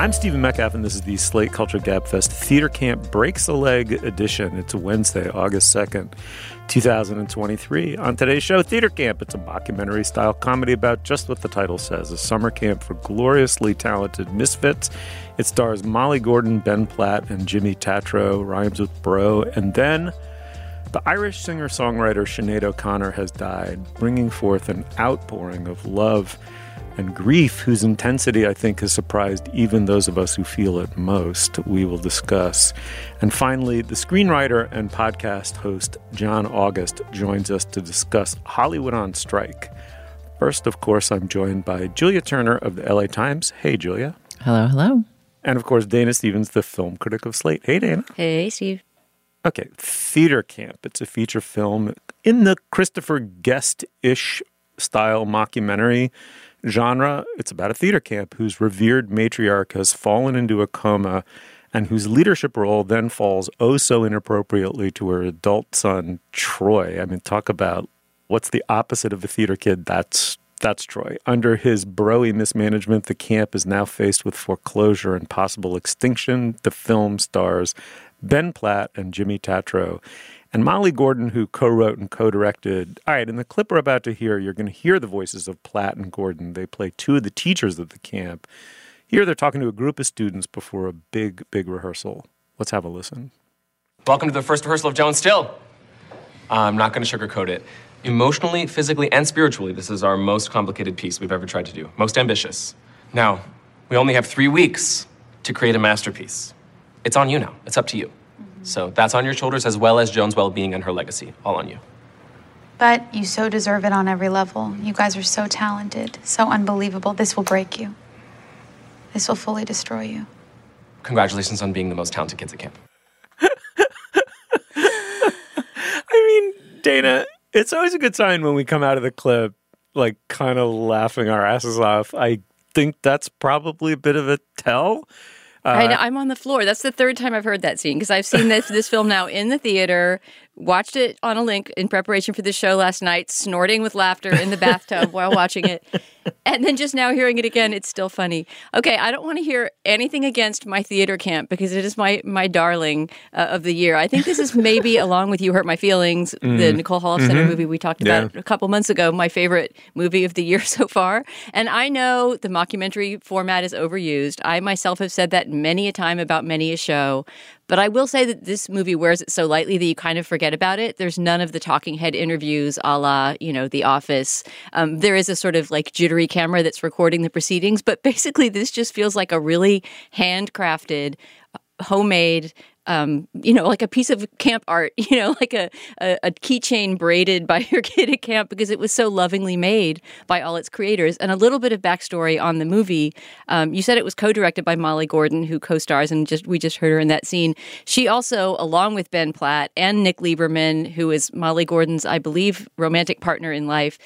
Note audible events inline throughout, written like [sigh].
I'm Stephen Metcalf, and this is the Slate Culture Gabfest Theater Camp Breaks a Leg edition. It's Wednesday, August 2nd, 2023. On today's show, Theater Camp. It's a mockumentary style comedy about just what the title says a summer camp for gloriously talented misfits. It stars Molly Gordon, Ben Platt, and Jimmy Tatro, rhymes with bro. And then the Irish singer songwriter Sinead O'Connor has died, bringing forth an outpouring of love and grief whose intensity I think has surprised even those of us who feel it most. We will discuss. And finally, the screenwriter and podcast host John August joins us to discuss Hollywood on Strike. First, of course, I'm joined by Julia Turner of the LA Times. Hey, Julia. Hello, hello. And of course, Dana Stevens, the film critic of Slate. Hey, Dana. Hey, Steve. Okay, Theater Camp. It's a feature film in the Christopher Guest ish style mockumentary genre. It's about a theater camp whose revered matriarch has fallen into a coma and whose leadership role then falls oh so inappropriately to her adult son, Troy. I mean, talk about what's the opposite of a theater kid? That's that's Troy. Under his broy mismanagement, the camp is now faced with foreclosure and possible extinction. The film stars Ben Platt and Jimmy Tatro. And Molly Gordon, who co wrote and co directed. All right, in the clip we're about to hear, you're going to hear the voices of Platt and Gordon. They play two of the teachers at the camp. Here they're talking to a group of students before a big, big rehearsal. Let's have a listen. Welcome to the first rehearsal of Joan Still. I'm not going to sugarcoat it. Emotionally, physically, and spiritually, this is our most complicated piece we've ever tried to do, most ambitious. Now, we only have three weeks to create a masterpiece. It's on you now, it's up to you. So that's on your shoulders as well as Joan's well being and her legacy, all on you. But you so deserve it on every level. You guys are so talented, so unbelievable. This will break you. This will fully destroy you. Congratulations on being the most talented kids at camp. [laughs] I mean, Dana, it's always a good sign when we come out of the clip, like kind of laughing our asses off. I think that's probably a bit of a tell. Uh, I am on the floor. That's the third time I've heard that scene because I've seen this this film now in the theater, watched it on a link in preparation for the show last night, snorting with laughter in the [laughs] bathtub while watching it. And then just now hearing it again, it's still funny. Okay, I don't want to hear anything against my theater camp because it is my my darling uh, of the year. I think this is maybe [laughs] along with You Hurt My Feelings, mm. the Nicole Holofcener mm-hmm. movie we talked about yeah. a couple months ago, my favorite movie of the year [laughs] so far. And I know the mockumentary format is overused. I myself have said that many a time about many a show, but I will say that this movie wears it so lightly that you kind of forget about it. There's none of the talking head interviews a la, you know, The Office. Um, there is a sort of like jittery camera that's recording the proceedings, but [laughs] basically this just feels like a really handcrafted, homemade um, you know, like a piece of camp art, [laughs] you know, like a, a, a keychain braided by [laughs] your kid at camp because it was so lovingly made by all its creators. And a little bit of backstory on the movie. Um, you said it was co-directed by Molly Gordon, who co-stars, and just we just heard her in that scene. She also, along with Ben Platt and Nick Lieberman, who is Molly Gordon's, I believe, romantic partner in life,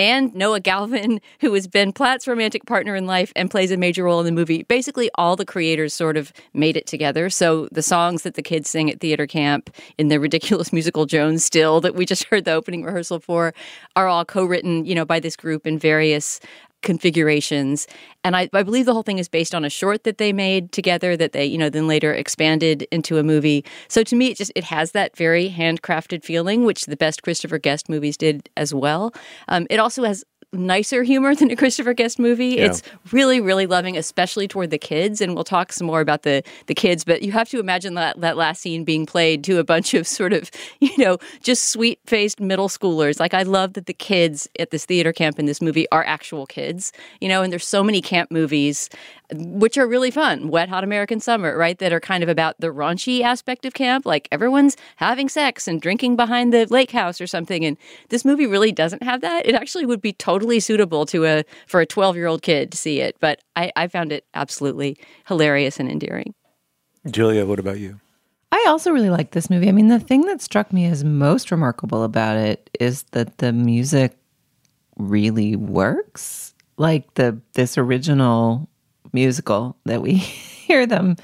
and Noah Galvin, [laughs] who has been Platt's romantic partner in life and plays a major role in the movie. Basically, all the creators sort of made it together. So the songs that the kids sing at theater camp in the [laughs] ridiculous musical Jones Still that we just [laughs] heard the opening rehearsal for are all co-written, you know, by this group in various configurations. And I, I, believe the whole thing is based on a short that they made together that they, you know, then later expanded into a movie. So to me, it just it has that very handcrafted feeling, which the best Christopher Guest movies did as well. Um, it also has nicer humor [laughs] than a Christopher Guest movie. Yeah. It's really, really loving, especially toward the kids. And we'll talk some more about the the kids. But you have to imagine that that last scene being played to a bunch of [laughs] sort of, you know, just sweet faced middle schoolers. Like I love that the kids at this theater camp in this movie are actual kids. You know, and there's so many camp movies which are really fun. Wet Hot American Summer, right? That are kind of about the raunchy aspect of camp, like everyone's having sex and drinking behind the lake house or something. And this movie really doesn't have that. It actually would be totally suitable to a for a 12 year old kid to see it. But I, I found it absolutely hilarious and endearing. Julia, what about you? I also really like this movie. I mean, the thing that struck me as most remarkable about it is that the music really works. Like the this original musical that we [laughs] hear them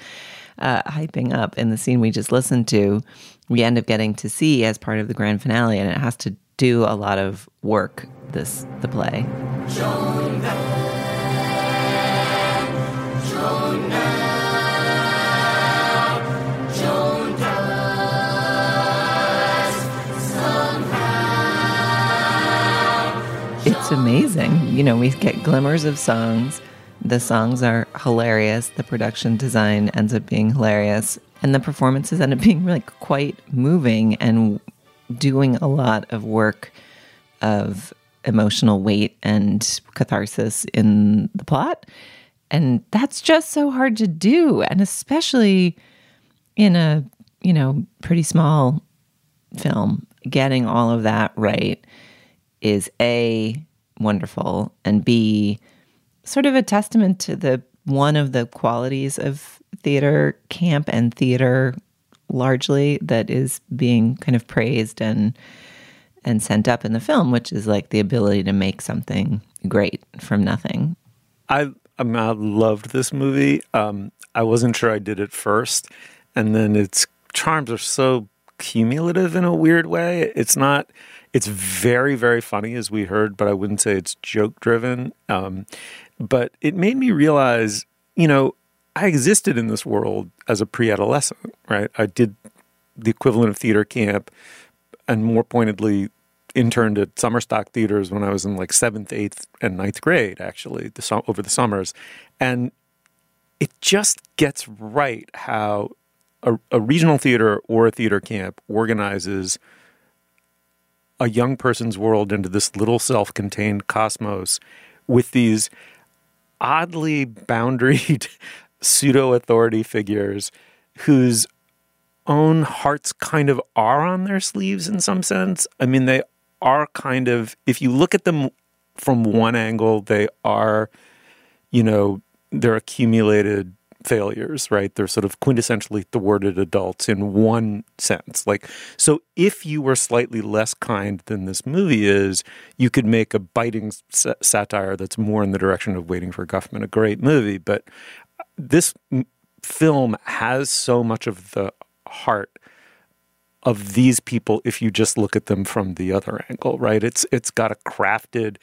uh, hyping up in the scene we just listened to, we end up getting to see as part of the grand finale, and it has to do a lot of work. This the play. It's amazing. You know, we get glimmers of songs. The songs are hilarious. The production design ends up being hilarious. And the performances end up being like quite moving and doing a lot of work of emotional weight and catharsis in the plot. And that's just so hard to do. And especially in a, you know, pretty small film, getting all of that right is A, wonderful, and B, sort of a testament to the one of the qualities of theater camp and theater largely that is being kind of praised and and sent up in the film, which is like the ability to make something great from nothing. I um, I loved this movie. Um, I wasn't sure I did it first, and then its charms are so cumulative in a weird way. It's not. It's very very funny as we heard, but I wouldn't say it's joke driven. Um, but it made me realize, you know, I existed in this world as a pre-adolescent. Right, I did the equivalent of theater camp, and more pointedly, interned at summer stock theaters when I was in like seventh, eighth, and ninth grade, actually, the, over the summers. And it just gets right how a, a regional theater or a theater camp organizes a young person's world into this little self contained cosmos with these oddly boundaried [laughs] pseudo authority figures whose own hearts kind of are on their sleeves in some sense. I mean, they are kind of, if you look at them from one angle, they are, you know, they're accumulated failures, right? They're sort of quintessentially thwarted adults in one sense. Like, so if you were slightly less kind than this movie is, you could make a biting sa- satire that's more in the direction of Waiting for Guffman, a great movie. But this film has so much of the heart of these people if you just look at them from the other angle, right? It's it's got a crafted,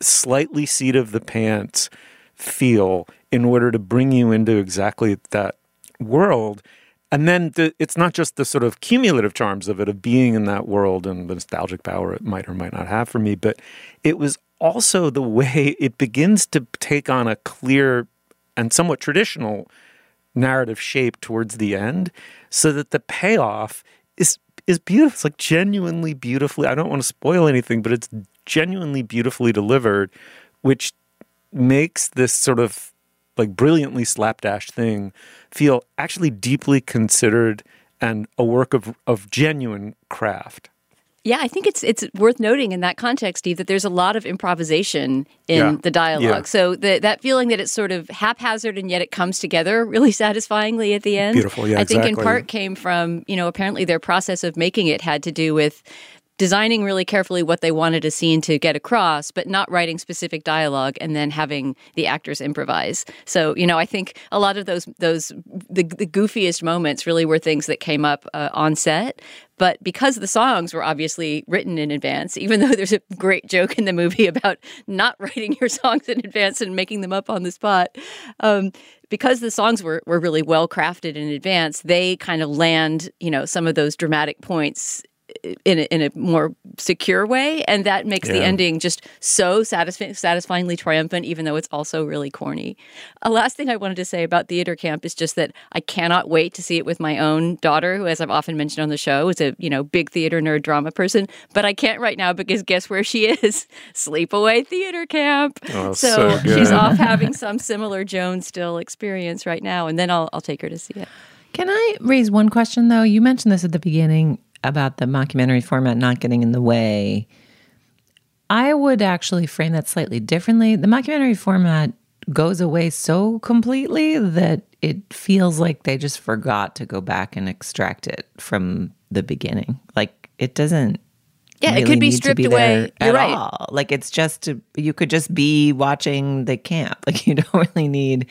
slightly seat of the pants feel in order to bring you into exactly that world. And then the, it's not just the sort of cumulative charms of it, of being in that world and the nostalgic power it might or might not have for me, but it was also the way it begins to take on a clear and somewhat traditional narrative shape towards the end so that the payoff is is beautiful. It's like genuinely beautifully. I don't want to spoil anything, but it's genuinely beautifully delivered, which makes this sort of like brilliantly slapdash thing feel actually deeply considered and a work of of genuine craft. Yeah, I think it's it's worth noting in that context, Steve, that there's a lot of improvisation in Yeah. the dialogue. Yeah. So the, that feeling that it's sort of haphazard and yet it comes together really [laughs] satisfyingly at the end. Beautiful, yeah, I think in part came from you know apparently their process of making it had to do with designing really carefully what they wanted a scene to get across, but not writing specific dialogue and then having the actors improvise. So, you know, I think a lot of those those the, the goofiest moments really were things that came up uh, on set. But because the songs were obviously written in advance, even [laughs] though there's a great joke in the movie [laughs] about not writing your songs in advance and making them up on the spot, um, because the songs were, were really well crafted in advance, they kind of land, you know, some of those dramatic points in a, in a more secure way, and that makes the ending just so satisfi- satisfyingly triumphant, even though it's also really corny. A last thing I wanted to say about theater camp is just that I cannot wait to see it with my own daughter, who, as I've often mentioned on the show, is a you know big theater nerd drama person. But I can't right now because guess where she [laughs] is? Sleepaway Theater Camp. Oh, so so she's off having [laughs] some similar Joan Still experience right now, and then I'll I'll take her to see it. Can I raise one question though? You mentioned this at the beginning about the mockumentary format not getting in the way. I would actually frame that slightly differently. The mockumentary format goes away so completely that it feels like they just forgot to go back and extract it from the beginning. Like it doesn't Yeah, it could be stripped be away. You're at right. all. Like it's just you could just be watching the camp. [laughs] Like you don't really need.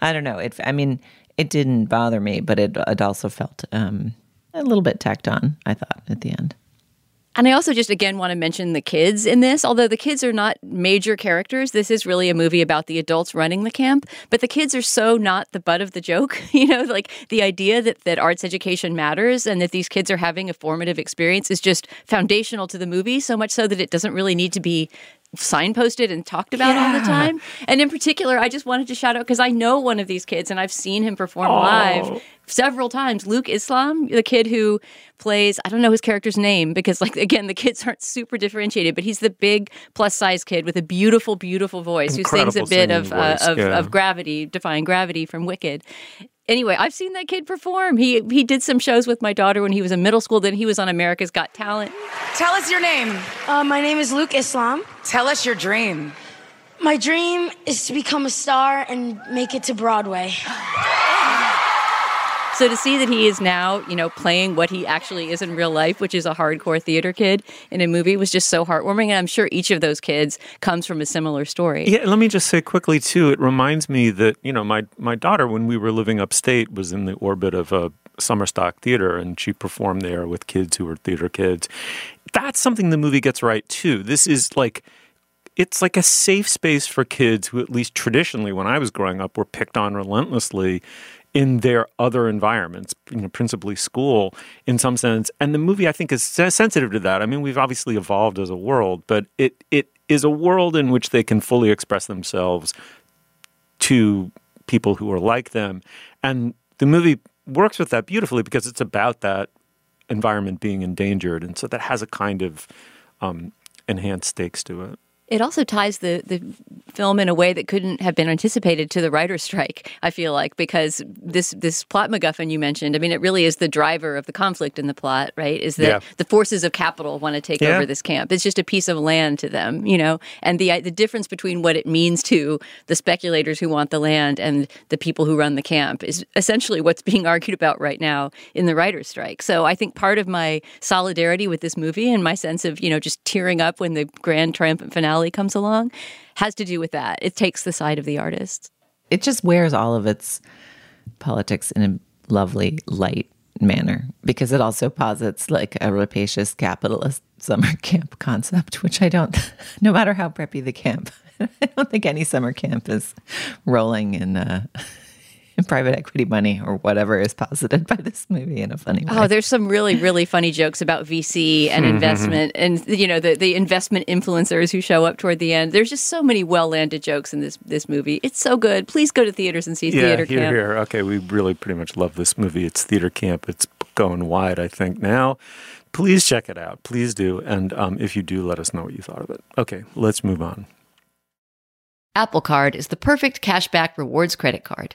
I don't know. It. I mean, it didn't bother me, but it it also felt um, a little bit tacked on. I thought at the end. And I also just again want to mention the kids in this. Although the kids are not major characters, this is really a movie about the adults running the camp. But the kids are so not the butt of the joke. [laughs] You know, like the idea that, that arts education matters and that these kids are having a formative experience is just foundational to the movie, so much so that it doesn't really need to be signposted and talked about all the time. And in particular, I just wanted to shout out because I know one of these kids and I've seen him perform live several times. Luke Islam, the kid who plays, I don't know his character's name because, like, again, the kids aren't super differentiated, but he's the big plus size kid with a beautiful, beautiful voice who sings a bit of, singing uh, of, yeah. of gravity, defying gravity from Wicked. Anyway, I've seen that kid perform. He he did some shows with my daughter when he was in middle school. Then he was on America's Got Talent. Tell us your name. Uh, my name is Luke Islam. Tell us your dream. My dream is to become a star and make it to Broadway. [gasps] [gasps] So to see that he is now, you know, playing what he actually is in real life, which is a hardcore theater kid in a movie, was just so heartwarming. And I'm sure each of those kids comes from a similar story. Yeah, let me just say quickly too. It reminds me that you know my my daughter, when we were living upstate, was in the orbit of a summer stock theater, and she performed there with kids who were theater kids. That's something the movie gets right too. This is like. It's like a safe space for kids who, at least traditionally, when I was growing up, were picked on relentlessly in their other environments, you know, principally school in some sense. And the movie, I think, is sensitive to that. I mean, we've obviously evolved as a world, but it it is a world in which they can fully express themselves to people who are like them. And the movie works with that beautifully because it's about that environment being endangered. And so that has a kind of um, enhanced stakes to it. It also ties the, the film in a way that couldn't have been anticipated to the writer's strike, I feel like, because this this plot MacGuffin you mentioned, I mean, it really is the driver of the conflict in the plot, right? Is that Yeah. the forces of capital want to take Yeah. over this camp. It's just a piece of land to them, you know? And the the difference between what it means to the speculators who want the land and the people who run the camp is essentially what's being argued about right now in the writer's strike. So I think part of my solidarity with this movie and my sense of, you know, just tearing up when the grand triumphant finale comes along has to do with that. It takes the side of the artist. It just wears all of its politics in a lovely light manner because it also posits like a rapacious capitalist summer [laughs] camp concept, which I don't. [laughs] No matter how preppy the camp, [laughs] I don't think any summer camp is rolling in. Uh, [laughs] private equity money or whatever is posited by this movie in a funny way. Oh, there's some really, really funny jokes about VC and investment and you know, the, the investment influencers who show up toward the end. There's just so many well landed jokes in this this movie. It's so good. Please go to theaters and see Yeah, Theater here, Camp. here. Okay, we really pretty much love this movie. It's theater camp. It's going wide, I think, now. Please check it out. Please do. And um, if you do, let us know what you thought of it. Okay, let's move on. Apple Card is the perfect cashback rewards credit card.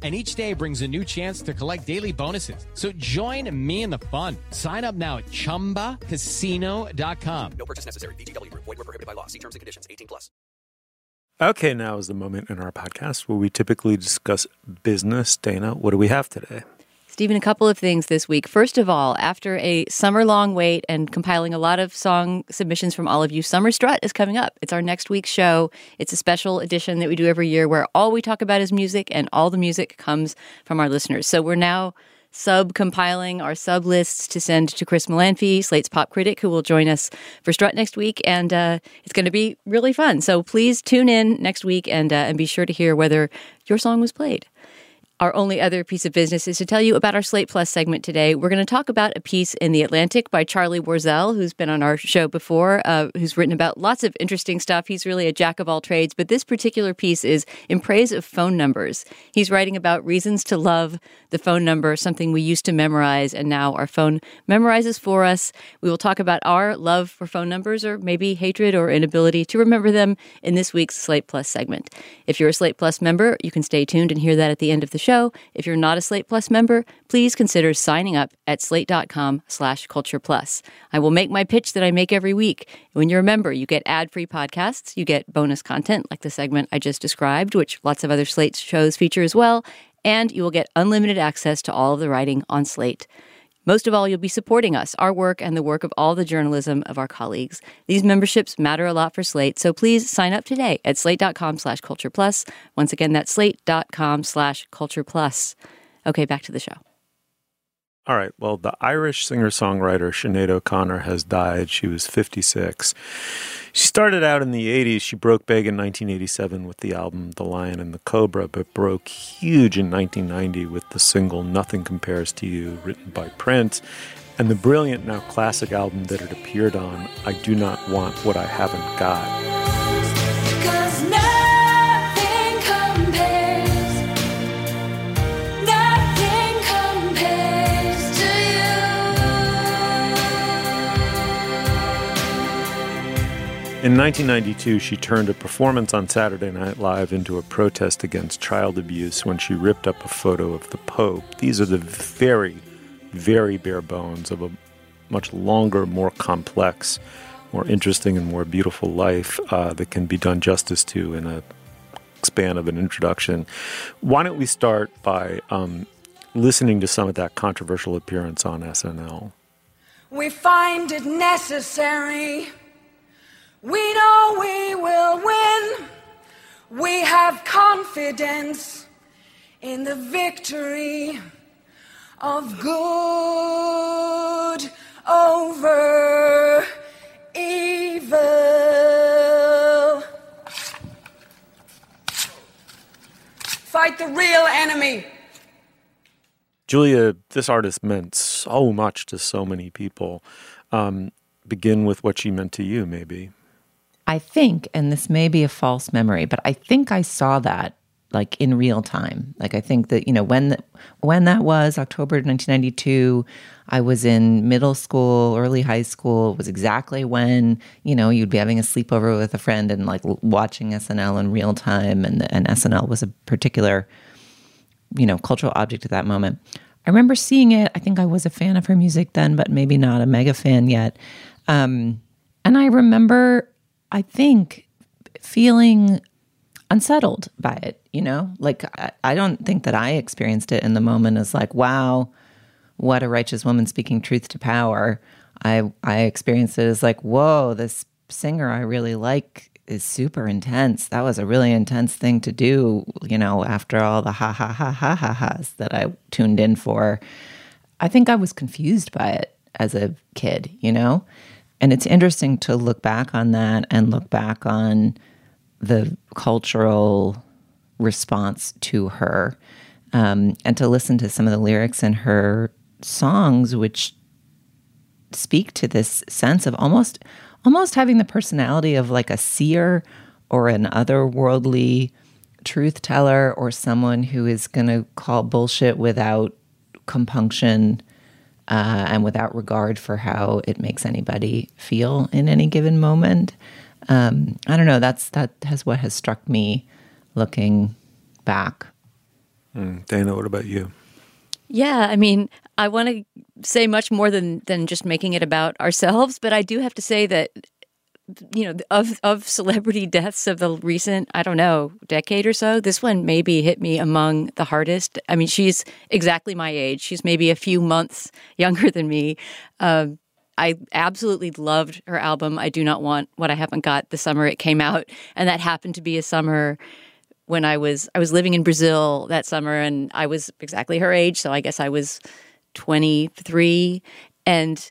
And each day brings a new chance to collect daily bonuses. So join me in the fun. Sign up now at chumbacasino.com. No purchase necessary. VGW Group. Void were prohibited by law. See terms and conditions. 18 plus. Okay, now is the moment in our podcast where we typically discuss business. Dana, what do we have today? Stephen, a couple of things this week. First of all, after a summer long wait and compiling a lot of song submissions from all of you, Summer Strut is coming up. It's our next week's show. It's a special edition that we do every year where all we talk about is music and all the music comes from our listeners. So we're now sub compiling our sub lists to send to Chris Molanphy, Slate's pop critic, who will join us for Strut next week. And uh, it's going to be really fun. So please tune in next week and, uh, and be sure to hear whether your song was played. Our only other piece of business is to tell you about our Slate Plus segment today. We're going to talk about a piece in The Atlantic by Charlie Warzel, who's been on our show before, uh, who's written about lots of interesting stuff. He's really a jack of all trades, but this particular piece is in praise of phone numbers. He's writing about reasons to love the phone number, something we used to memorize, and now our phone memorizes for us. We will talk about our love for phone numbers, or maybe hatred or inability to remember them in this week's Slate Plus segment. If you're a Slate Plus member, you can stay tuned and hear that at the end of the show. If you're not a Slate Plus member, please consider signing up at slate.com slash culture plus. I will make my pitch that I make every week. When you're a member, you get ad-free podcasts, you get bonus content like the segment I just described, which lots of other Slate shows feature as well, and you will get unlimited access to all of the writing on Slate. Most of all, you'll be supporting us, our work, and the work of all the journalism of our colleagues. These memberships matter a lot for Slate, so please sign up today at slate.com slash culture plus. Once again, that's slate.com slash culture plus. Okay, back to the show. All right. Well, the Irish singer songwriter Sinead O'Connor has died. She was 56. She started out in the 80s. She broke big in 1987 with the album The Lion and the Cobra, but broke huge in 1990 with the single Nothing Compares to You, written by Prince, and the brilliant, now classic album that it appeared on, I Do Not Want What I Haven't Got. In 1992, she turned a performance on Saturday Night Live into a protest against child abuse when she ripped up a photo of the Pope. These are the very, very bare bones of a much longer, more complex, more interesting, and more beautiful life uh, that can be done justice to in a span of an introduction. Why don't we start by um, listening to some of that controversial appearance on SNL? We find it necessary. We know we will win. We have confidence in the victory of good over evil. Fight the real enemy. Julia, this artist meant so much to so many people. Um, begin with what she meant to you, maybe. I think, and this may be a false memory, but I think I saw that like in real time. Like I think that you know when the, when that was October 1992, I was in middle school, early high school. It was exactly when you know you'd be having a sleepover with a friend and like watching SNL in real time, and and SNL was a particular you know cultural object at that moment. I remember seeing it. I think I was a fan of her music then, but maybe not a mega fan yet. Um, and I remember, I think, feeling unsettled by it, you know? Like, I, I don't think that I experienced it in the moment as like, wow, what a righteous woman speaking truth to power. I, I experienced it as like, whoa, this singer I really like is super intense. That was a really intense thing to do, you know, after all the ha ha ha ha ha ha's that I tuned in for. I think I was confused by it as a kid, you know? And it's interesting to look back on that and look back on the cultural response to her um, and to listen to some of the lyrics in her songs, which speak to this sense of almost almost having the personality of like a seer or an otherworldly truth teller or someone who is going to call bullshit without compunction uh, and without regard for how it makes anybody feel in any given moment. Um, I don't know. That's that has what has struck me looking back. Mm, Dana, what about you? Yeah, I mean, I want to say much more than than just making it about ourselves, but I do have to say that you know of of celebrity [laughs] deaths of the recent I don't know decade or so, this one maybe hit me among the hardest. I mean, she's exactly my age. She's maybe a few months [laughs] younger than me. Uh, I absolutely loved her album. I do not want what I haven't got. The summer it came out, and that happened to be a summer when I was I was living in Brazil that summer, and I was exactly her age. So I guess I was twenty three, and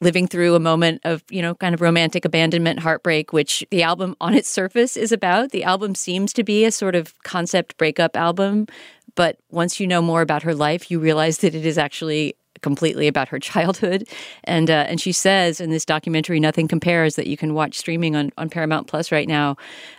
living through a moment of you know kind of romantic abandonment heartbreak which the album on its surface is about. The album seems to be a sort of concept breakup album but once you know more about her life you realize that it is actually completely about her [laughs] childhood. And uh, and she says in this documentary nothing compares that you can watch streaming on, on paramount plus right now.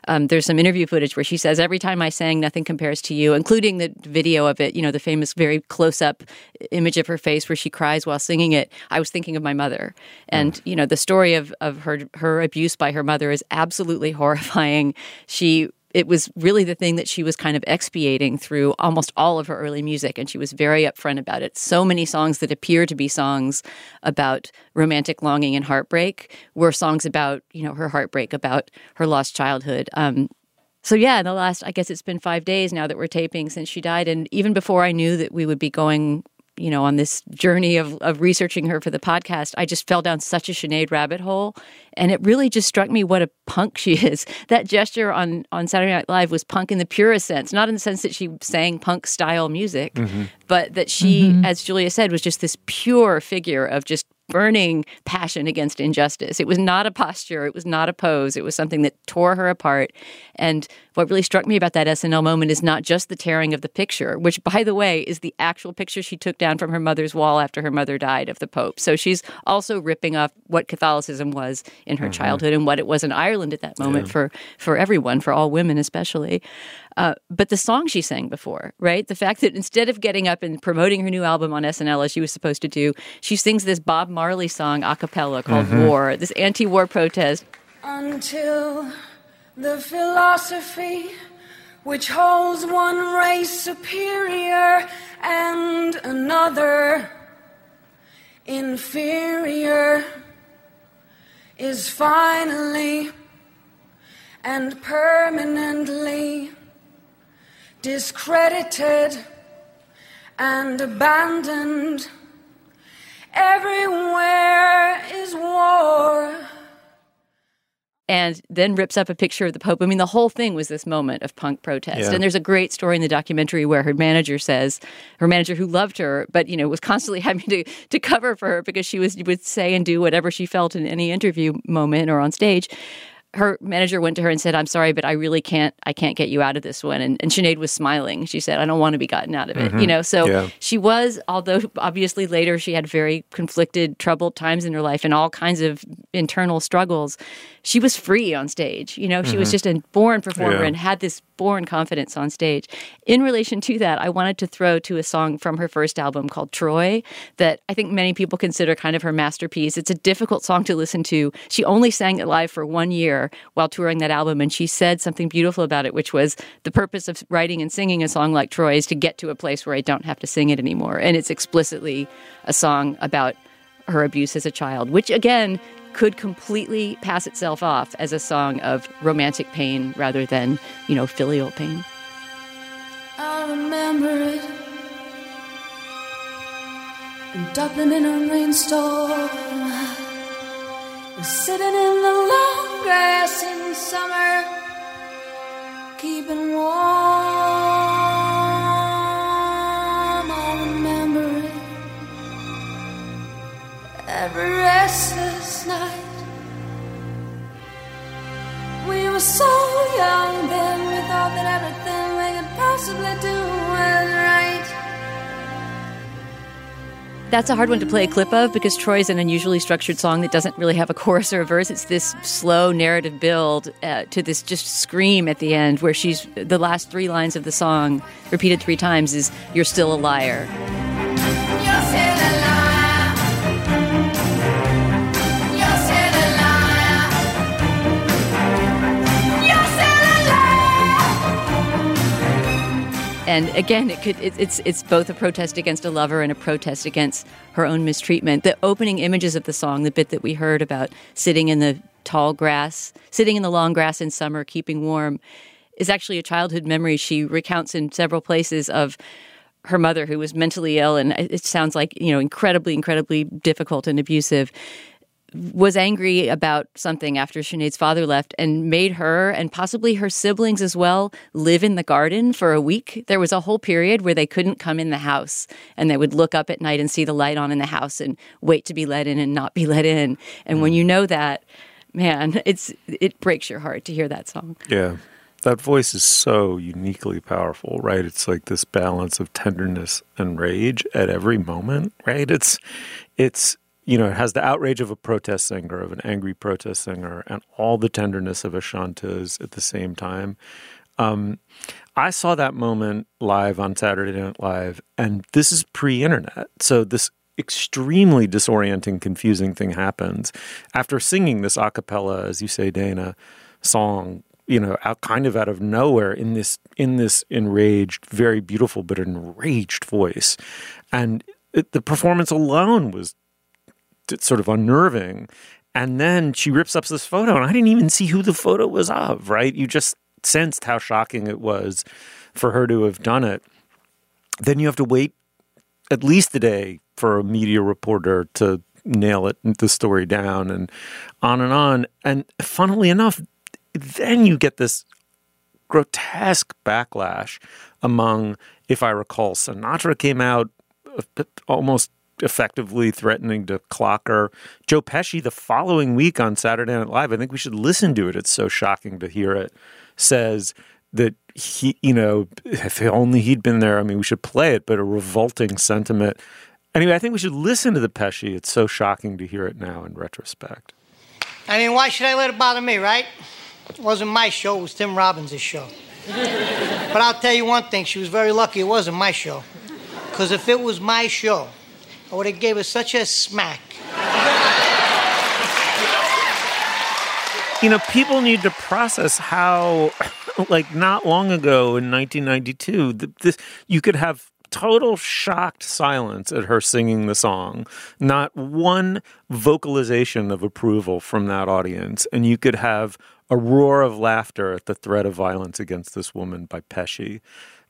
Um, there's some interview footage where she says every time i sang nothing compares to you including the video of it you know the famous very close-up image of her face where she cries while singing it i was thinking of my mother. And you know the story of, of her her abuse by her mother is absolutely [laughs] horrifying. She it was really the thing that she was kind of expiating through almost all of her early music and she was very upfront about it. So many songs that appear to be songs about romantic longing and heartbreak were songs about you know her heartbreak about her lost childhood. Um, so yeah in the last i guess it's been five days now that we're taping since she died and even before i knew that we would be going you know, on this journey of, of researching her for the podcast, I just fell down such a Sinead rabbit hole. And it really just struck me what a punk she [laughs] is. That gesture on, on Saturday Night Live was punk in the purest sense, not in the sense that she sang punk style music, Mm-hmm. but that she, as Julia said, was just this pure figure of just burning passion against injustice. It was not a posture, it was not a pose, it was something that tore her apart. And what really struck me about that SNL moment is not just the tearing of the picture, which, by the way, is the actual picture she took down from her mother's wall after her mother died of the Pope. So she's also ripping off what Catholicism was in her childhood and what it was in Ireland at that moment for, for everyone, for all women especially. Uh, but the song she sang before, right? The fact that instead of getting up and promoting her new album on SNL as she was supposed to do, she sings this Bob Marley song a cappella called War, this anti war protest. until the philosophy which holds one race superior and another inferior is finally and permanently discredited and abandoned. Everywhere is war. And then rips up a picture of the Pope. I mean, the whole thing was this moment of punk protest. Yeah. And there's a great story in the documentary where her manager says, her manager who loved her, but you know, was constantly [laughs] having to to cover for her because she was would say and do whatever she felt in any interview moment or on stage. Her manager went to her and said, "I'm sorry, but I really can't. I can't get you out of this one." And, and Sinead was smiling. She said, "I don't want to be gotten out of it." Mm-hmm. You know, so Yeah. she was, although obviously later she had very conflicted, troubled times in her life and all kinds of internal struggles. She was free on stage. You know, she was mm-hmm. just a born performer Yeah. and had this born confidence on stage. In relation to that, I wanted to throw to a song from her first album called Troy that I think many people consider kind of her masterpiece. It's a difficult song to listen to. She only sang it live for one year while touring that album, and she said something beautiful about it, which was the purpose of writing and singing a song like Troy is to get to a place where I don't have to sing it anymore. And it's explicitly a song about her abuse as a child, which again could completely pass itself off as a song of romantic pain rather than, you know, filial pain. I remember it. In Dublin in a rainstorm. Sitting in the long grass in summer, keeping warm. I remember it. Every restless night. We were so young then, we thought that everything we could possibly do was right. That's a hard one to play a clip of because Troy is an unusually structured song that doesn't really have a chorus or a verse. It's this slow narrative build uh, to this just scream at the end where she's the last three lines of the song repeated three times is "You're still a liar." And again, it could it, it's it's both a protest against a lover and a protest against her own mistreatment. The opening images of the song, the bit that we heard about sitting in the tall grass, sitting in the long grass in summer, keeping warm, is actually a childhood memory she recounts in several places of her mother who was mentally ill and it sounds like you know incredibly incredibly difficult and abusive was angry about something after Sinead's father left and made her and possibly her siblings as well live in the garden for a week. There was a whole period where they couldn't come in the house and they would look up at night and see the light on in the house and wait to be let in and not be let in. And when you know that, man, it's it breaks your heart to hear that song. Yeah. That voice is so uniquely powerful, right? It's like this balance of tenderness and rage at every moment, right? It's it's you know, it has the outrage of a protest singer, of an angry protest singer, and all the tenderness of a chanteuse at the same time. Um, I saw that moment live on Saturday Night Live, and this is pre-internet, so this extremely disorienting, confusing thing happens after singing this a cappella, as you say, Dana, song. You know, out kind of out of nowhere in this in this enraged, very beautiful but enraged voice, and it, the performance alone was sort of unnerving. And then she rips up this photo, and I didn't even see who the photo was of, right? You just sensed how shocking it was for her to have done it. Then you have to wait at least a day for a media reporter to nail it, the story down, and on and on. And funnily enough, then you get this grotesque backlash among, if I recall, Sinatra came out uh, almost effectively threatening to clock her. Joe Pesci, the following week on Saturday Night Live, I think we should listen to it. It's so shocking to hear it. Says that he, you know, if only he'd been there. I mean, we should play it, but a revolting sentiment. Anyway, I think we should listen to the Pesci. It's so shocking to hear it now in retrospect. I mean, why should I let it bother me, right? It wasn't my show, it was Tim Robbins' show. but I'll tell you one thing, she was very lucky it wasn't my show. Because if it was my show, I would have gave her such a smack. You know, people need to process how, [laughs] like, not long ago in 1992, this you could have total shocked silence at her singing the song, not one vocalization of approval from that audience, and you could have a roar of laughter at the threat of violence against this woman by Pesci.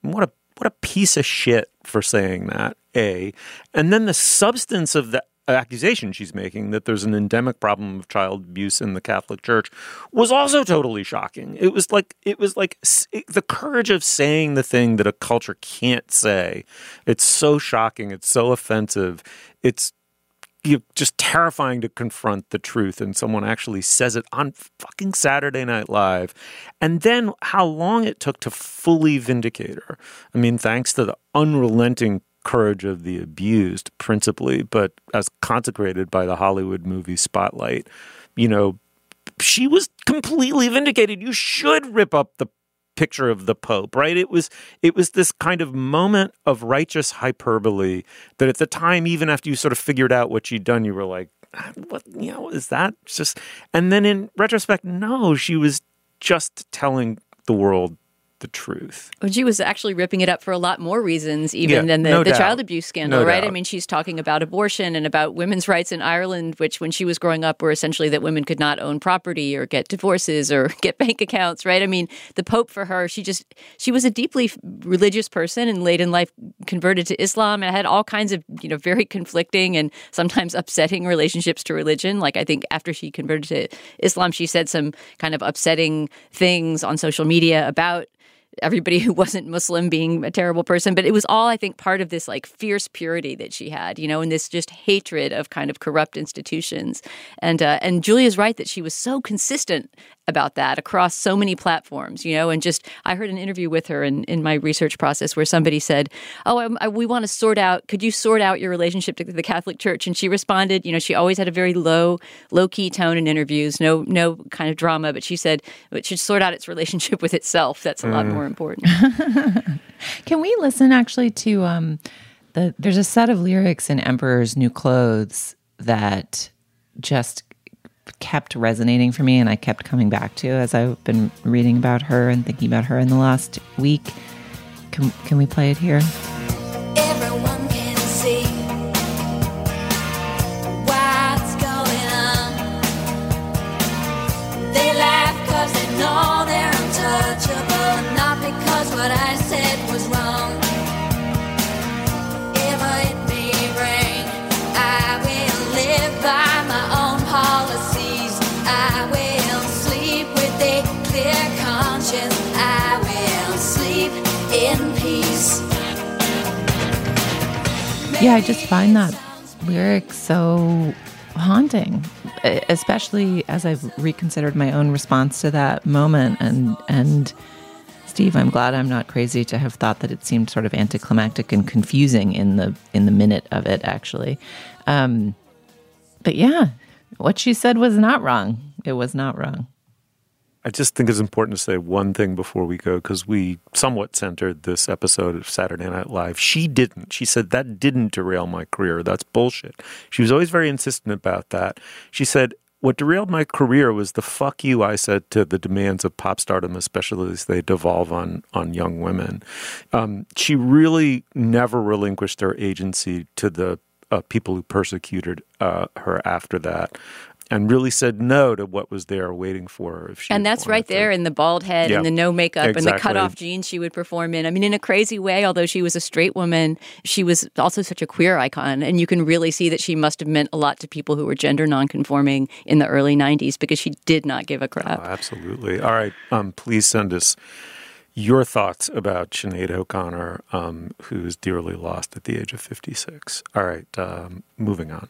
And what a what a piece of shit for saying that. A, and then the substance of the accusation she's making that there's an endemic problem of child abuse in the Catholic Church was also totally shocking. It was like it was like the courage of saying the thing that a culture can't say. It's so shocking. It's so offensive. It's you just terrifying to confront the truth and someone actually says it on fucking Saturday Night Live. And then how long it took to fully vindicate her. I mean, thanks to the unrelenting courage of the abused, principally, but as consecrated by the Hollywood movie Spotlight, you know, she was completely vindicated. You should rip up the picture of the Pope, right? It was it was this kind of moment of righteous hyperbole that at the time, even after you sort of figured out what she'd done, you were like, ah, what you know, is that just and then in retrospect, no, she was just telling the world the truth. Oh, well, she was actually ripping it up for a lot more reasons, even Yeah, than the, no the child abuse scandal, No right? I mean, she's talking about abortion and about women's rights in Ireland, which when she was growing up were essentially that women could not own property or get divorces or [laughs] get bank accounts, right? I mean, the Pope for her, she just, she was a deeply religious person and late in life converted to Islam and had all kinds of, you know, very conflicting and sometimes upsetting relationships to religion. Like, I think after she converted to Islam, she said some kind of upsetting things on social media about everybody who [laughs] wasn't Muslim being a terrible person. But it was all, I think, part of this like fierce purity that she had, you know, and this just hatred of kind of corrupt institutions. And uh, and Julia's right that she was so consistent about that across so many platforms, you know, and just I heard an interview with her in, in my research process where somebody said, Oh, I, I, we want to sort out, could you sort out your relationship to the Catholic Church? And she responded, you know, she always had a very low, low key tone in interviews, no, no kind of drama, but she said it should sort out its relationship [laughs] with itself. That's a lot Mm. more important. [laughs] Can we listen actually to um the there's a set of lyrics in Emperor's New Clothes that just kept resonating for me and I kept coming back to as I've been reading about her and thinking about her in the last week. Can can we play it here? Everyone Yeah, I just find that lyric so haunting, especially as I've reconsidered my own response to that moment. And and Steve, I'm glad I'm not crazy to have thought that it seemed sort of anticlimactic and confusing in the in the minute of it. Actually, um, but yeah, what she said was not wrong. It was not wrong. I just think it's important to say one thing before we go because we somewhat centered this episode of Saturday Night Live. She didn't. She said that didn't derail my career. That's bullshit. She was always very insistent about that. She said, what derailed my career was the fuck you I said to the demands of pop stardom, especially as they devolve on on young women. Um, she really never relinquished her agency to the uh, people who persecuted uh, her after that, and really said no to what was there waiting for her. If she and that's right there in the bald head Yeah, and the no makeup and the cut off jeans she would perform in. I mean, in a crazy way, although she was a straight woman, she was also such a queer icon. And you can really see that she must have meant a lot to people who were gender nonconforming in the early 90s because she did not give a crap. Oh, absolutely. All right. Um, please send us your thoughts about Sinead O'Connor, um, who's dearly lost at the age of 56. All right. Um, moving on.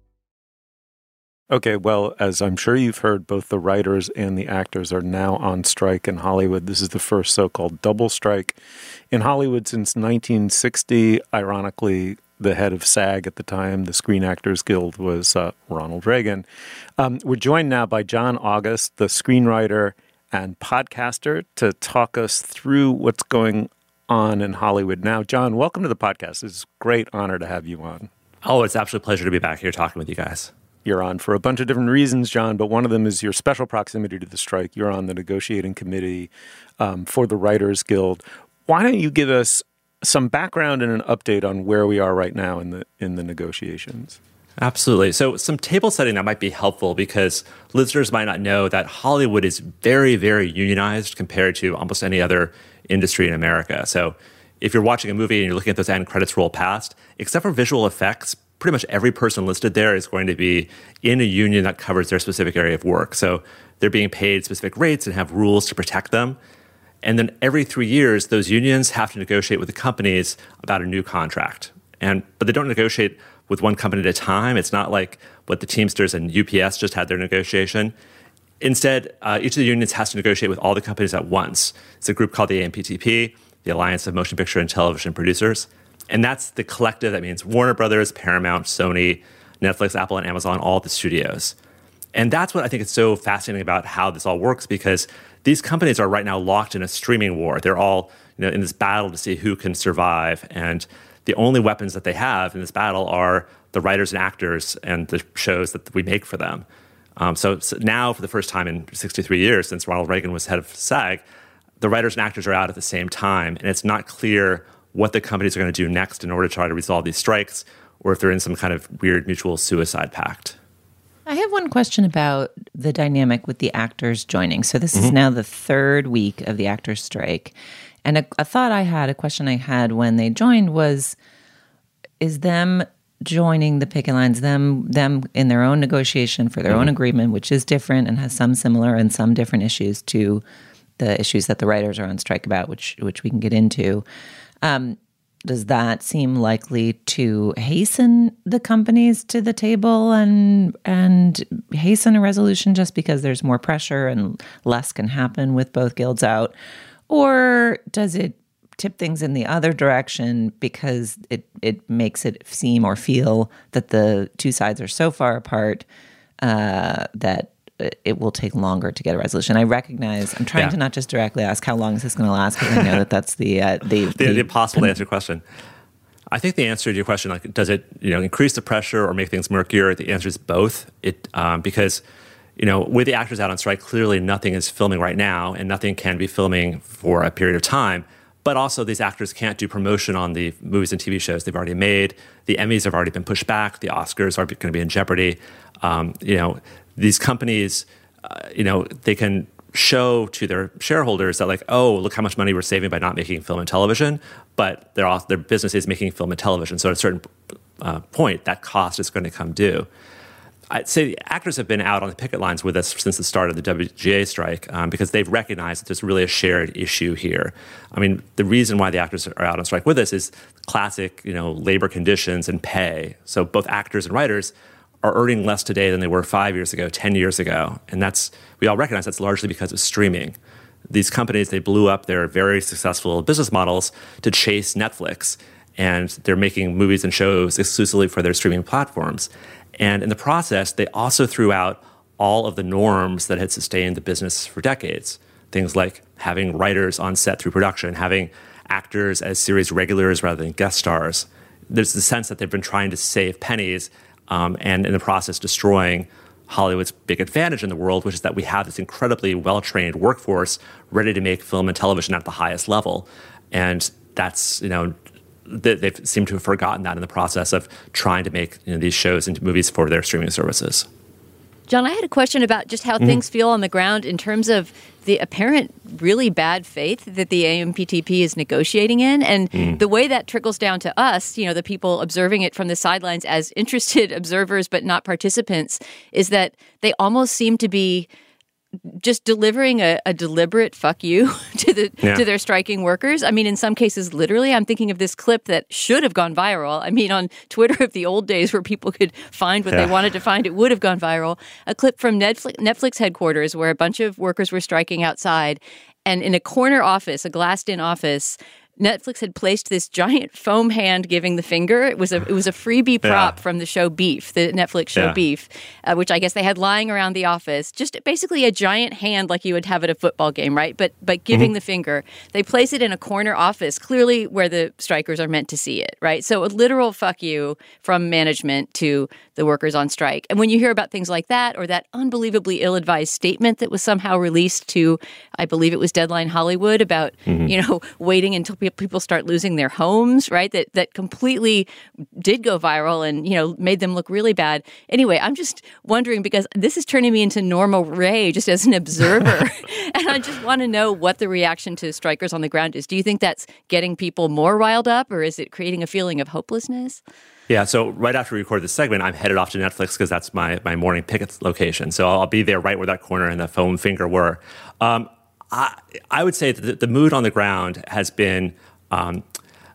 Okay, well, as I'm sure you've heard, both the writers and the actors are now on strike in Hollywood. This is the first so called double strike in Hollywood since 1960. Ironically, the head of SAG at the time, the Screen Actors Guild, was uh, Ronald Reagan. Um, we're joined now by John August, the screenwriter and podcaster, to talk us through what's going on in Hollywood now. John, welcome to the podcast. It's a great honor to have you on. Oh, it's absolute pleasure to be back here talking with you guys. You're on for a bunch of different reasons, John, but one of them is your special proximity to the strike. You're on the negotiating committee um, for the Writers Guild. Why don't you give us some background and an update on where we are right now in the in the negotiations? Absolutely. So, some table setting that might be helpful because listeners might not know that Hollywood is very, very unionized compared to almost any other industry in America. So, if you're watching a movie and you're looking at those end credits roll past, except for visual effects, pretty much every person listed there is going to be in a union that covers their specific area of work. So, they're being paid specific rates and have rules to protect them. And then every three years, those unions have to negotiate with the companies about a new contract. And but they don't negotiate with one company at a time. It's not like what the Teamsters and UPS just had their negotiation. Instead, uh, each of the unions has to negotiate with all the companies at once. It's a group called the AMPTP, the Alliance of Motion Picture and Television Producers. And that's the collective that means Warner Brothers, Paramount, Sony, Netflix, Apple, and Amazon, all the studios. And that's what I think is so fascinating about how this all works because these companies are right now locked in a streaming war. They're all you know, in this battle to see who can survive. And the only weapons that they have in this battle are the writers and actors and the shows that we make for them. Um, so, so, now, for the first time in 63 years since Ronald Reagan was head of SAG, the writers and actors are out at the same time, and it's not clear what the companies are going to do next in order to try to resolve these strikes, or if they're in some kind of weird mutual suicide pact. I have one question about the dynamic with the actors joining. So this mm-hmm. is now the third week of the actors' strike, and a, a thought I had, a question I had when they joined was, is them joining the picket lines, them them in their own negotiation for their mm-hmm. own agreement, which is different and has some similar and some different issues to the issues that the writers are on strike about, which which we can get into. Um, does that seem likely to hasten the companies to the table and and hasten a resolution just because there's more pressure and less can happen with both guilds out? Or does it tip things in the other direction because it it makes it seem or feel that the two sides are so far apart uh, that it will take longer to get a resolution. I recognize. I'm trying yeah. to not just directly ask how long is this going to last because I know that that's the uh, the, [laughs] the, the, the impossible answer question. I think the answer to your question, like, does it you know increase the pressure or make things murkier? The answer is both. It um, because you know with the actors out on strike, clearly nothing is filming right now, and nothing can be filming for a period of time. But also, these actors can't do promotion on the movies and TV shows they've already made. The Emmys have already been pushed back. The Oscars are going to be in jeopardy. Um, you know, these companies, uh, you know, they can show to their shareholders that like, oh, look how much money we're saving by not making film and television. But their their business is making film and television. So at a certain uh, point, that cost is going to come due. I'd say the actors have been out on the picket lines with us since the start of the WGA strike um, because they've recognized that there's really a shared issue here. I mean, the reason why the actors are out on strike with us is classic, you know, labor conditions and pay. So both actors and writers are earning less today than they were five years ago, 10 years ago. And that's, we all recognize that's largely because of streaming. These companies, they blew up their very successful business models to chase Netflix. And they're making movies and shows exclusively for their streaming platforms. And in the process, they also threw out all of the norms that had sustained the business for decades. Things like having writers on set through production, having actors as series regulars rather than guest stars. There's the sense that they've been trying to save pennies um, and in the process destroying Hollywood's big advantage in the world, which is that we have this incredibly well trained workforce ready to make film and television at the highest level. And that's, you know, they've seemed to have forgotten that in the process of trying to make you know, these shows into movies for their streaming services. John, I had a question about just how mm-hmm. things feel on the ground in terms of the apparent really bad faith that the AMPTP is negotiating in and mm. the way that trickles down to us, you know, the people observing it from the sidelines as interested [laughs] observers but not participants is that they almost seem to be just delivering a, a, deliberate fuck you [laughs] to the yeah. to their striking workers. I mean, in some cases, literally. I'm thinking of this clip that should have gone viral. I mean, on Twitter of the old days, where people could find what yeah. they wanted to find, it would have gone viral. A clip from Netflix, Netflix headquarters where a bunch of workers were striking outside, and in a corner office, a glassed-in office, Netflix had placed this giant [laughs] foam hand giving the finger. It was a it was a freebie prop yeah. from the show Beef, the Netflix show yeah. Beef, uh, which I guess they had lying around the office. Just basically a giant hand like you would have at a football game, right? But but giving mm-hmm. the finger. They place it in a corner office, clearly where the strikers are meant to see it, right? So a literal fuck you from management to the workers on strike. And when you hear about things like that, or that unbelievably ill-advised statement that was somehow released to, I believe it was Deadline Hollywood about mm-hmm. you know [laughs] waiting until people people start losing their homes, right? That that completely did go viral and you know made them look really bad. Anyway, I'm just wondering because this is turning me into Norma Rae just as an observer, [laughs] and I just want to know what the reaction to strikers on the ground is. Do you think that's getting people more riled up, or is it creating a feeling of hopelessness? Yeah, so right after we record this segment, I'm headed off to Netflix because that's my, my morning picket location. So I'll be there right where that corner and the foam finger were. Um, I, I would say that the, mood on the ground has been um,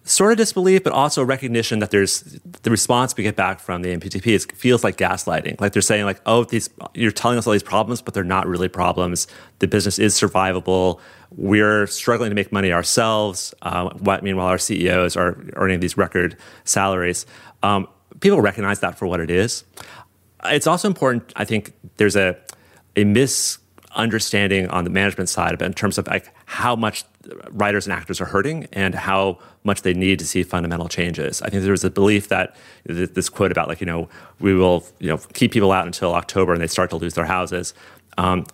sort of disbelief, but also recognition that there's the response we get back from the MPTP is, feels like gaslighting. Like they're saying, like, oh, these you're telling us all these problems, but they're not really problems. The business is survivable. We're struggling to make money ourselves. Uh, meanwhile, our CEOs are earning these record salaries. Um, people recognize that for what it is. It's also important. I think there's a a misunderstanding on the management side but in terms of like how much writers and actors are hurting and how much they need to see fundamental changes. I think there's a belief that this quote about like you know we will you know keep people out until October and they start to lose their houses. Um,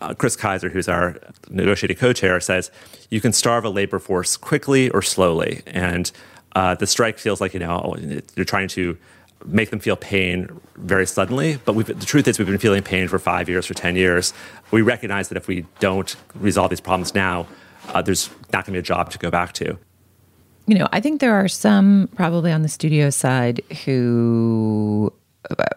uh, Chris Keyser, who's our negotiating co-chair, says you can starve a labor force quickly or slowly, and uh, the strike feels like you know you're trying to make them feel pain very suddenly. But the truth is, we've been feeling pain for five years, for 10 years. We recognize that if we don't resolve these problems now, uh, there's not going to be a job to go back to. You know, I think there are some probably on the studio side who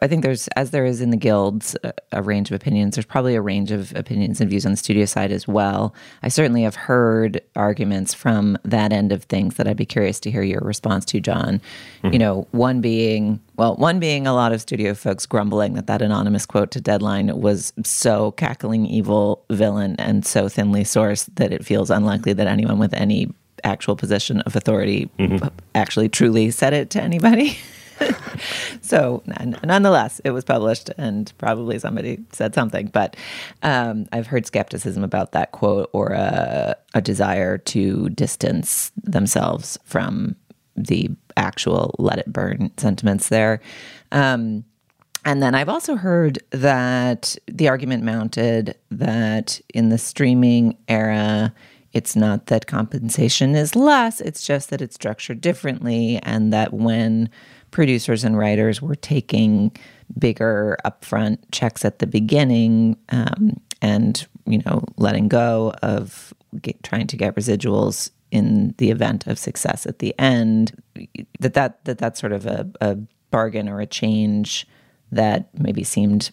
I think there's, as there is in the guilds, a, a, range of opinions. There's probably a range of opinions and views on the studio side as well. I certainly have heard arguments from that end of things that I'd be curious to hear your response to, John. Mm-hmm. You know, one being, well, one being a lot of studio folks grumbling that that anonymous quote to Deadline was so cackling evil villain and so thinly sourced that it feels unlikely that anyone with any actual position of authority mm-hmm. actually truly said it to anybody. [laughs] [laughs] so, nonetheless, it was published, and probably somebody said something. But um, I've heard skepticism about that quote or a, a desire to distance themselves from the actual let it burn sentiments there. Um, and then I've also heard that the argument mounted that in the streaming era, it's not that compensation is less, it's just that it's structured differently, and that when producers and writers were taking bigger upfront checks at the beginning um, and you know letting go of get, trying to get residuals in the event of success at the end that that that that's sort of a, a bargain or a change that maybe seemed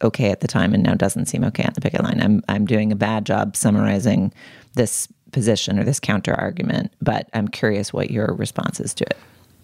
okay at the time and now doesn't seem okay on the picket line. I'm I'm doing a bad job summarizing this position or this counter argument, but I'm curious what your response is to it.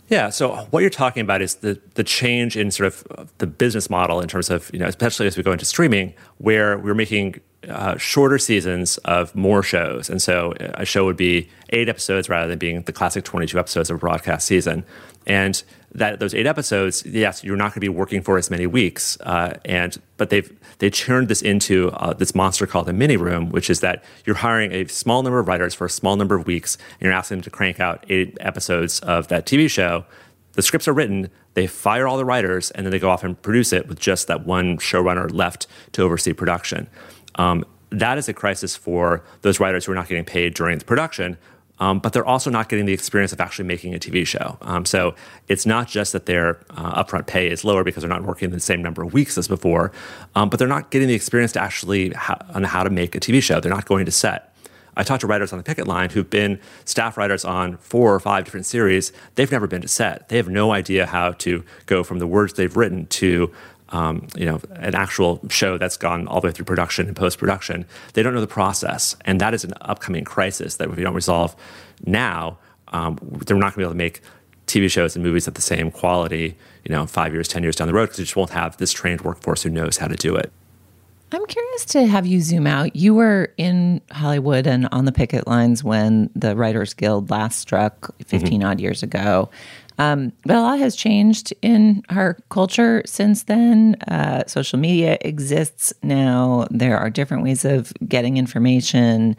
Yeah. So what you're talking about is the the change in sort of the business model in terms of you know especially as we go into streaming, where we're making uh, shorter seasons of more shows, and so a show would be eight episodes rather than being the classic 22 episodes of a broadcast season. And that those eight episodes, yes, you're not going to be working for as many weeks, uh, and but they've they turned this into uh, this monster called a mini room, which is that you're hiring a small number of writers for a small number of weeks, and you're asking them to crank out eight episodes of that TV show. The scripts are written, they fire all the writers, and then they go off and produce it with just that one showrunner left to oversee production. Um, that is a crisis for those writers who are not getting paid during the production, um, but they're also not getting the experience of actually making a TV show. Um, so it's not just that their uh, upfront pay is lower because they're not working the same number of weeks as before, um, but they're not getting the experience to actually ha- on how to make a TV show. They're not going to set. I talked to writers on the picket line who've been staff writers on four or five different series. They've never been to set. They have no idea how to go from the words they've written to um, you know, an actual show that's gone all the way through production and post production. They don't know the process, and that is an upcoming crisis that if we don't resolve now, um, they're not going to be able to make TV shows and movies at the same quality, you know, five years, ten years down the road because they just won't have this trained workforce who knows how to do it. I'm curious to have you zoom out. You were in Hollywood and on the picket lines when the Writers Guild last struck 15 mm-hmm. odd years ago. Um, but a lot has changed in our culture since then. Uh, social media exists now. There are different ways of getting information.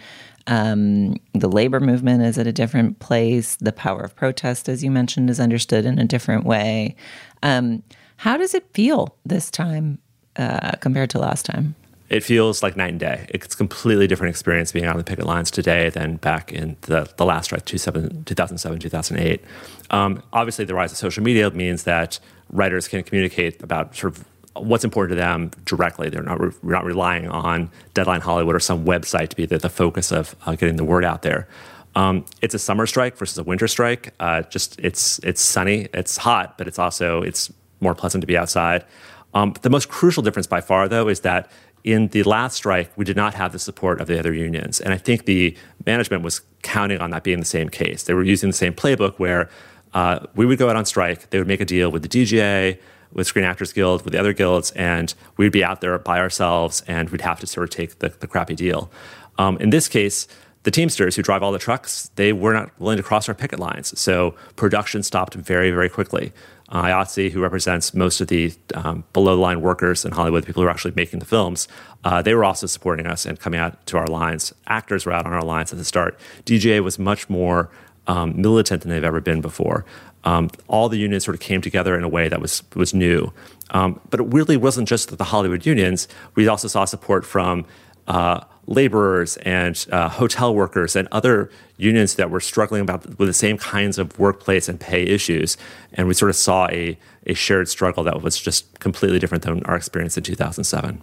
Um, the labor movement is at a different place. The power of protest, as you mentioned, is understood in a different way. Um, how does it feel this time uh, compared to last time? It feels like night and day. It's a completely different experience being on the picket lines today than back in the, the last strike, 2007, 2008. Um, obviously, the rise of social media means that writers can communicate about sort of what's important to them directly. They're not, re- not relying on Deadline Hollywood or some website to be the, the focus of uh, getting the word out there. Um, it's a summer strike versus a winter strike. Uh, just it's it's sunny, it's hot, but it's also it's more pleasant to be outside. Um, the most crucial difference by far, though, is that in the last strike, we did not have the support of the other unions. And I think the management was counting on that being the same case. They were using the same playbook where uh, we would go out on strike, they would make a deal with the DGA, with Screen Actors Guild, with the other guilds, and we'd be out there by ourselves and we'd have to sort of take the, the crappy deal. Um, in this case, the Teamsters who drive all the trucks, they were not willing to cross our picket lines. So production stopped very, very quickly. Uh, IATSE, who represents most of the um, below the line workers in Hollywood, the people who are actually making the films, uh, they were also supporting us and coming out to our lines. Actors were out on our lines at the start. DGA was much more um, militant than they've ever been before. Um, all the unions sort of came together in a way that was was new. Um, but it really wasn't just the Hollywood unions. We also saw support from uh, laborers and uh, hotel workers and other unions that were struggling about with the same kinds of workplace and pay issues. And we sort of saw a, a shared struggle that was just completely different than our experience in 2007.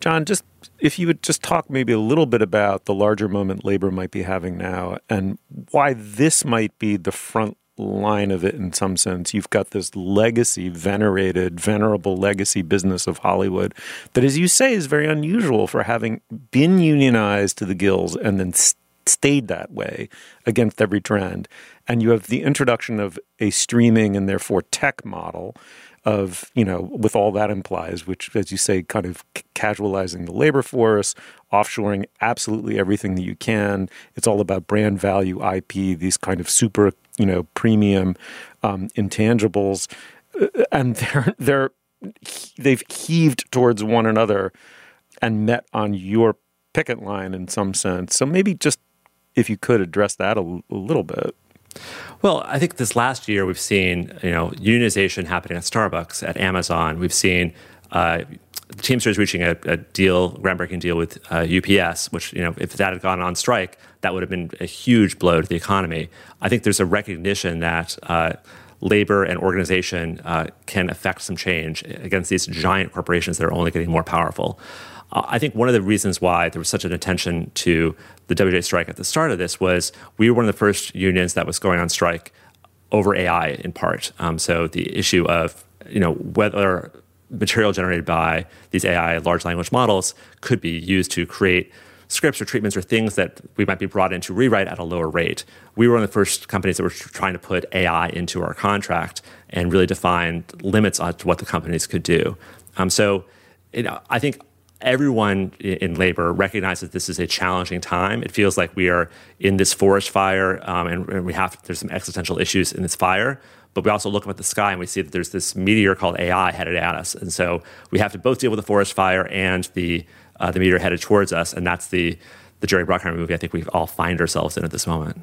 John, just if you would just talk maybe a little bit about the larger moment labor might be having now and why this might be the front line of it in some sense. You've got this legacy, venerated, venerable legacy business of Hollywood that, as you say, is very unusual for having been unionized to the gills and then st- stayed that way against every trend. And you have the introduction of a streaming and therefore tech model of you know with all that implies which as you say kind of casualizing the labor force offshoring absolutely everything that you can it's all about brand value ip these kind of super you know premium um, intangibles uh, and they're they're they've heaved towards one another and met on your picket line in some sense so maybe just if you could address that a, a little bit well, I think this last year we've seen you know unionization happening at Starbucks, at Amazon. We've seen uh, the Teamsters reaching a, a, deal, groundbreaking deal with uh, UPS, which you know if that had gone on strike, that would have been a huge blow to the economy. I think there's a recognition that. Uh, labor and organization uh, can affect some change against these giant corporations that are only getting more powerful. Uh, I think one of the reasons why there was such an attention to the WGA strike at the start of this was we were one of the first unions that was going on strike over AI in part. Um, so the issue of you know whether material generated by these AI large language models could be used to create scripts or treatments or things that we might be brought in to rewrite at a lower rate. We were one of the first companies that were trying to put AI into our contract and really define limits on what the companies could do. Um, so, you know, I think everyone in labor recognizes this is a challenging time. It feels like we are in this forest fire, um, and, and, we have there's some existential issues in this fire. But we also look up at the sky and we see that there's this meteor called AI headed at us, and so we have to both deal with the forest fire and the uh, the meteor headed towards us, and that's the the Jerry Bruckheimer movie. I think we all find ourselves in at this moment.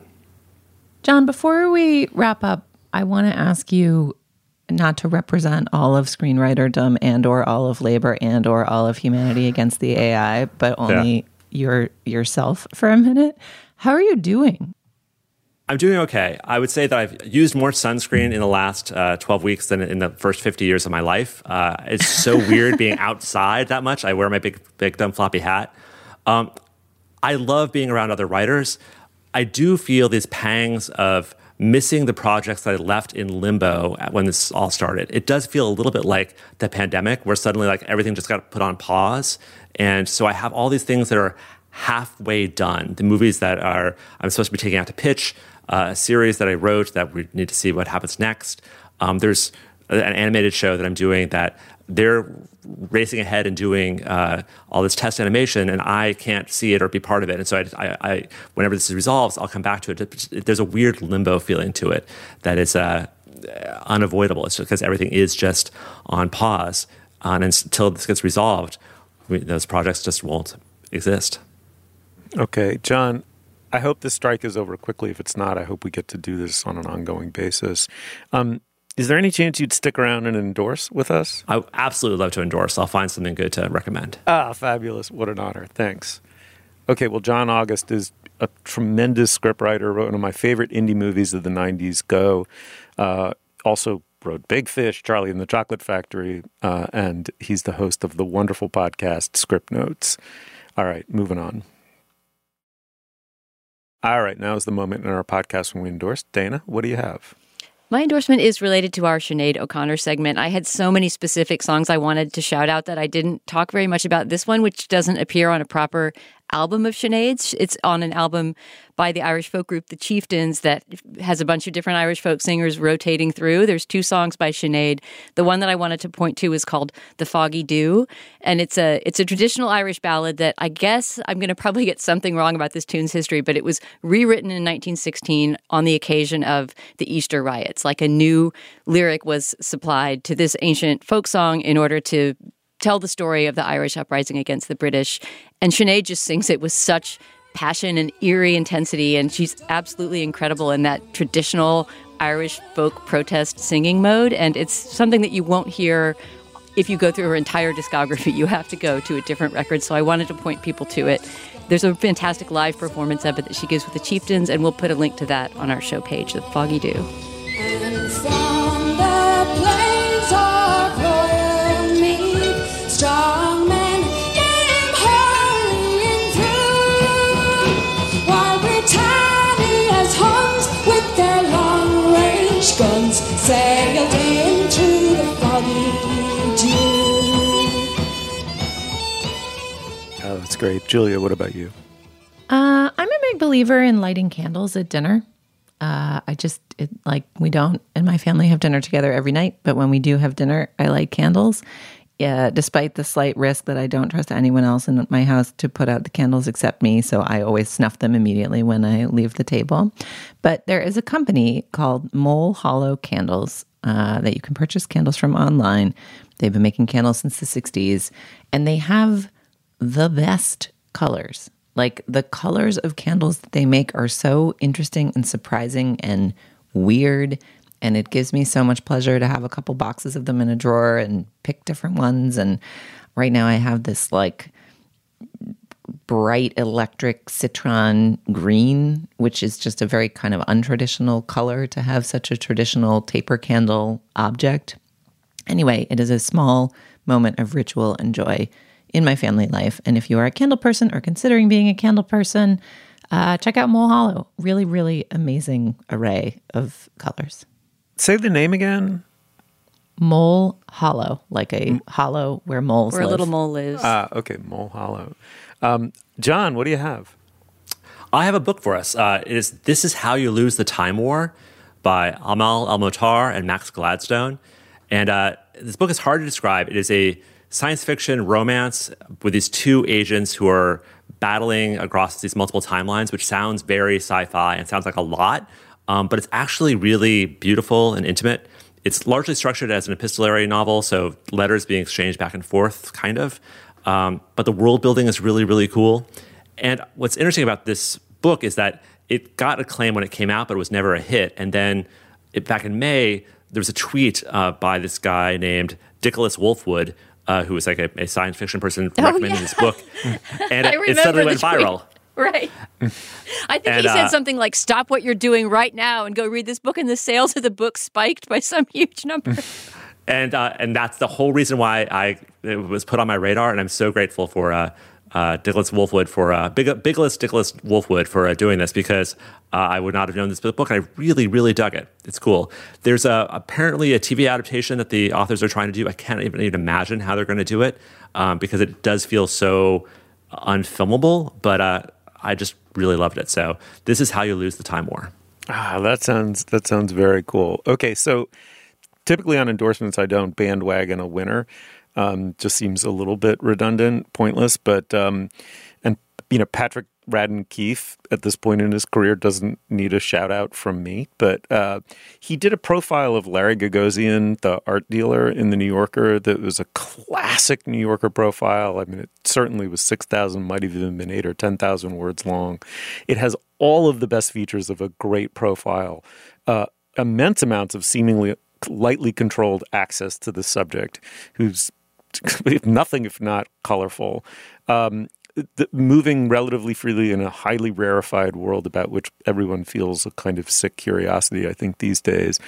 John, before we wrap up, I want to ask you not to represent all of screenwriterdom and or all of labor and or all of humanity against the AI, but only yeah. your yourself for a minute. How are you doing? I'm doing okay. I would say that I've used more sunscreen in the last uh, 12 weeks than in the first 50 years of my life. Uh, it's so [laughs] weird being outside that much. I wear my big, big dumb floppy hat. Um, I love being around other writers. I do feel these pangs of missing the projects that I left in limbo when this all started. It does feel a little bit like the pandemic, where suddenly like everything just got put on pause, and so I have all these things that are halfway done. The movies that are I'm supposed to be taking out to pitch, uh, a series that I wrote that we need to see what happens next. Um, there's an animated show that I'm doing that they're racing ahead and doing uh, all this test animation, and I can't see it or be part of it. And so, I, I, I whenever this resolves, I'll come back to it. There's a weird limbo feeling to it that is uh, unavoidable. It's because everything is just on pause, and until this gets resolved, we, those projects just won't exist. Okay, John. I hope this strike is over quickly. If it's not, I hope we get to do this on an ongoing basis. Um, is there any chance you'd stick around and endorse with us? I absolutely love to endorse. I'll find something good to recommend. Ah, fabulous. What an honor. Thanks. Okay, well, John August is a tremendous scriptwriter, wrote one of my favorite indie movies of the 90s, Go. Uh, also wrote Big Fish, Charlie and the Chocolate Factory, uh, and he's the host of the wonderful podcast Scriptnotes. All right, moving on. All right, now is the moment in our podcast when we endorse. Dana, what do you have? My endorsement is related to our Sinead O'Connor segment. I had so many specific songs I wanted to shout out that I didn't talk very much about this one, which doesn't appear on a proper album of Sinead's. It's on an album by the Irish folk group The Chieftains that has a bunch of different Irish folk singers rotating through. There's two songs by Sinead. The one that I wanted to point to is called The Foggy Dew, and it's a it's a traditional Irish ballad that I guess I'm going to probably get something wrong about this tune's history, but it was rewritten in 1916 on the occasion of the Easter riots. Like a new lyric was supplied to this ancient folk song in order to tell the story of the Irish uprising against the British. And Sinead just sings it with such passion and eerie intensity, and she's absolutely incredible in that traditional Irish folk protest singing mode. And it's something that you won't hear if you go through her entire discography. You have to go to a different record. So I wanted to point people to it. There's a fantastic live performance of it that she gives with the Chieftains, and we'll put a link to that on our show page, The Foggy Dew. That's great. Julia, what about you? Uh, I'm a big believer in lighting candles at dinner. Uh, I just it, like we don't in my family have dinner together every night, but when we do have dinner, I light candles. Yeah, despite the slight risk that I don't trust anyone else in my house to put out the candles except me, so I always snuff them immediately when I leave the table. But there is a company called Mole Hollow Candles uh, that you can purchase candles from online. They've been making candles since the 60s, and they have the best colors. Like the colors of candles that they make are so interesting and surprising and weird. And it gives me so much pleasure to have a couple boxes of them in a drawer and pick different ones. And right now I have this like bright electric citron green, which is just a very kind of untraditional color to have such a traditional taper candle object. Anyway, it is a small moment of ritual and joy in my family life. And if you are a candle person or considering being a candle person, uh, check out Mole Hollow. Really, really amazing array of colors. Say the name again. Mole Hollow, like a hollow where moles Where a little mole lives. Ah, okay, Mole Hollow. Um, John, what do you have? I have a book for us. Uh, it is This is How You Lose the Time War by Amal El-Mohtar and Max Gladstone. And uh, this book is hard to describe. It is a science fiction romance with these two agents who are battling across these multiple timelines, which sounds very sci-fi and sounds like a lot, um, but it's actually really beautiful and intimate. It's largely structured as an epistolary novel, so letters being exchanged back and forth, kind of. Um, but the world building is really, really cool. And what's interesting about this book is that it got acclaim when it came out, but it was never a hit. And then it, back in May, there was a tweet uh, by this guy named Nicholas Wolfwood, uh, who was like a, a science fiction person Oh, recommending yeah. this book. [laughs] And it, it suddenly went tweet. viral. [laughs] Right. I think And, he said uh, something like, stop what you're doing right now and go read this book. And the sales of the book spiked by some [laughs] huge number. and uh, and that's the whole reason why I it was put on my radar, and I'm so grateful for uh, Nicholas Wolfwood for uh, Big Bigless Nicholas Wolfwood for uh, doing this because uh, I would not have known this book, and I really really dug it. It's cool. There's a, apparently a TV adaptation that the authors are trying to do. I can't even, even imagine how they're going to do it um, because it does feel so unfilmable, but uh, I just really loved it. So this is how you lose the time war. Ah, that sounds that sounds very cool. Okay, so typically on endorsements, I don't bandwagon a winner. Um, just seems a little bit redundant, pointless. But um, and you know, Patrick Radden Keefe at this point in his career doesn't need a shout out from me. But uh, he did a profile of Larry Gagosian, the art dealer in the New Yorker, that was a classic New Yorker profile. I mean, it certainly was six thousand, might have even been eight or ten thousand words long. It has all of the best features of a great profile. Uh, immense amounts of seemingly lightly controlled access to the subject, who's [laughs] nothing if not colorful. Um, the, moving relatively freely in a highly rarefied world about which everyone feels a kind of sick curiosity, I think, these days.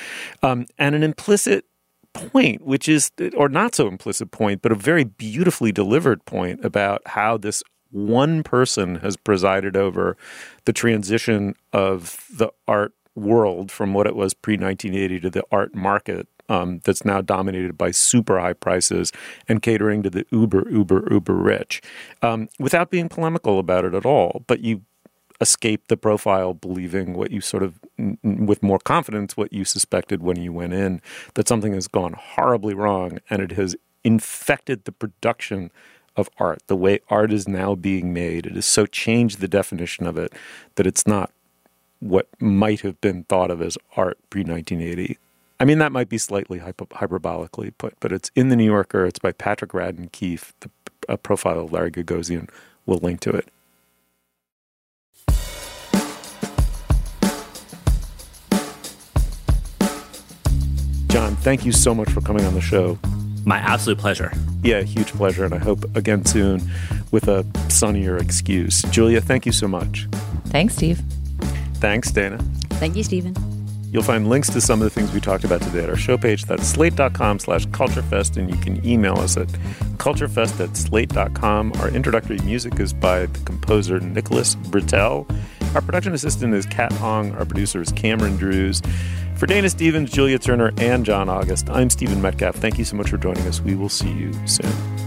Um, and an implicit point, which is, or not so implicit point, but a very beautifully delivered point about how this one person has presided over the transition of the art world from what it was pre 1980 to the art market um, that's now dominated by super high prices and catering to the uber, uber, uber rich um, without being polemical about it at all. But you escape the profile believing what you sort of, n- with more confidence, what you suspected when you went in that something has gone horribly wrong and it has infected the production of art, the way art is now being made. It has so changed the definition of it that it's not what might have been thought of as art pre 1980. I mean, that might be slightly hyper- hyperbolically put, but it's in the New Yorker. It's by Patrick Radden Keefe. The a profile of Larry Gagosian. We'll link to it. John, thank you so much for coming on the show. My absolute pleasure. Yeah, huge pleasure. And I hope again soon with a sunnier excuse. Julia, thank you so much. Thanks, Steve. Thanks, Dana. Thank you, Stephen. You'll find links to some of the things we talked about today at our show page. That's slate.com slash culturefest, and you can email us at culturefest at slate.com. Our introductory music is by the composer Nicholas Britell. Our production assistant is Kat Hong. Our producer is Cameron Drews. For Dana Stevens, Julia Turner, and John August, I'm Stephen Metcalf. Thank you so much for joining us. We will see you soon.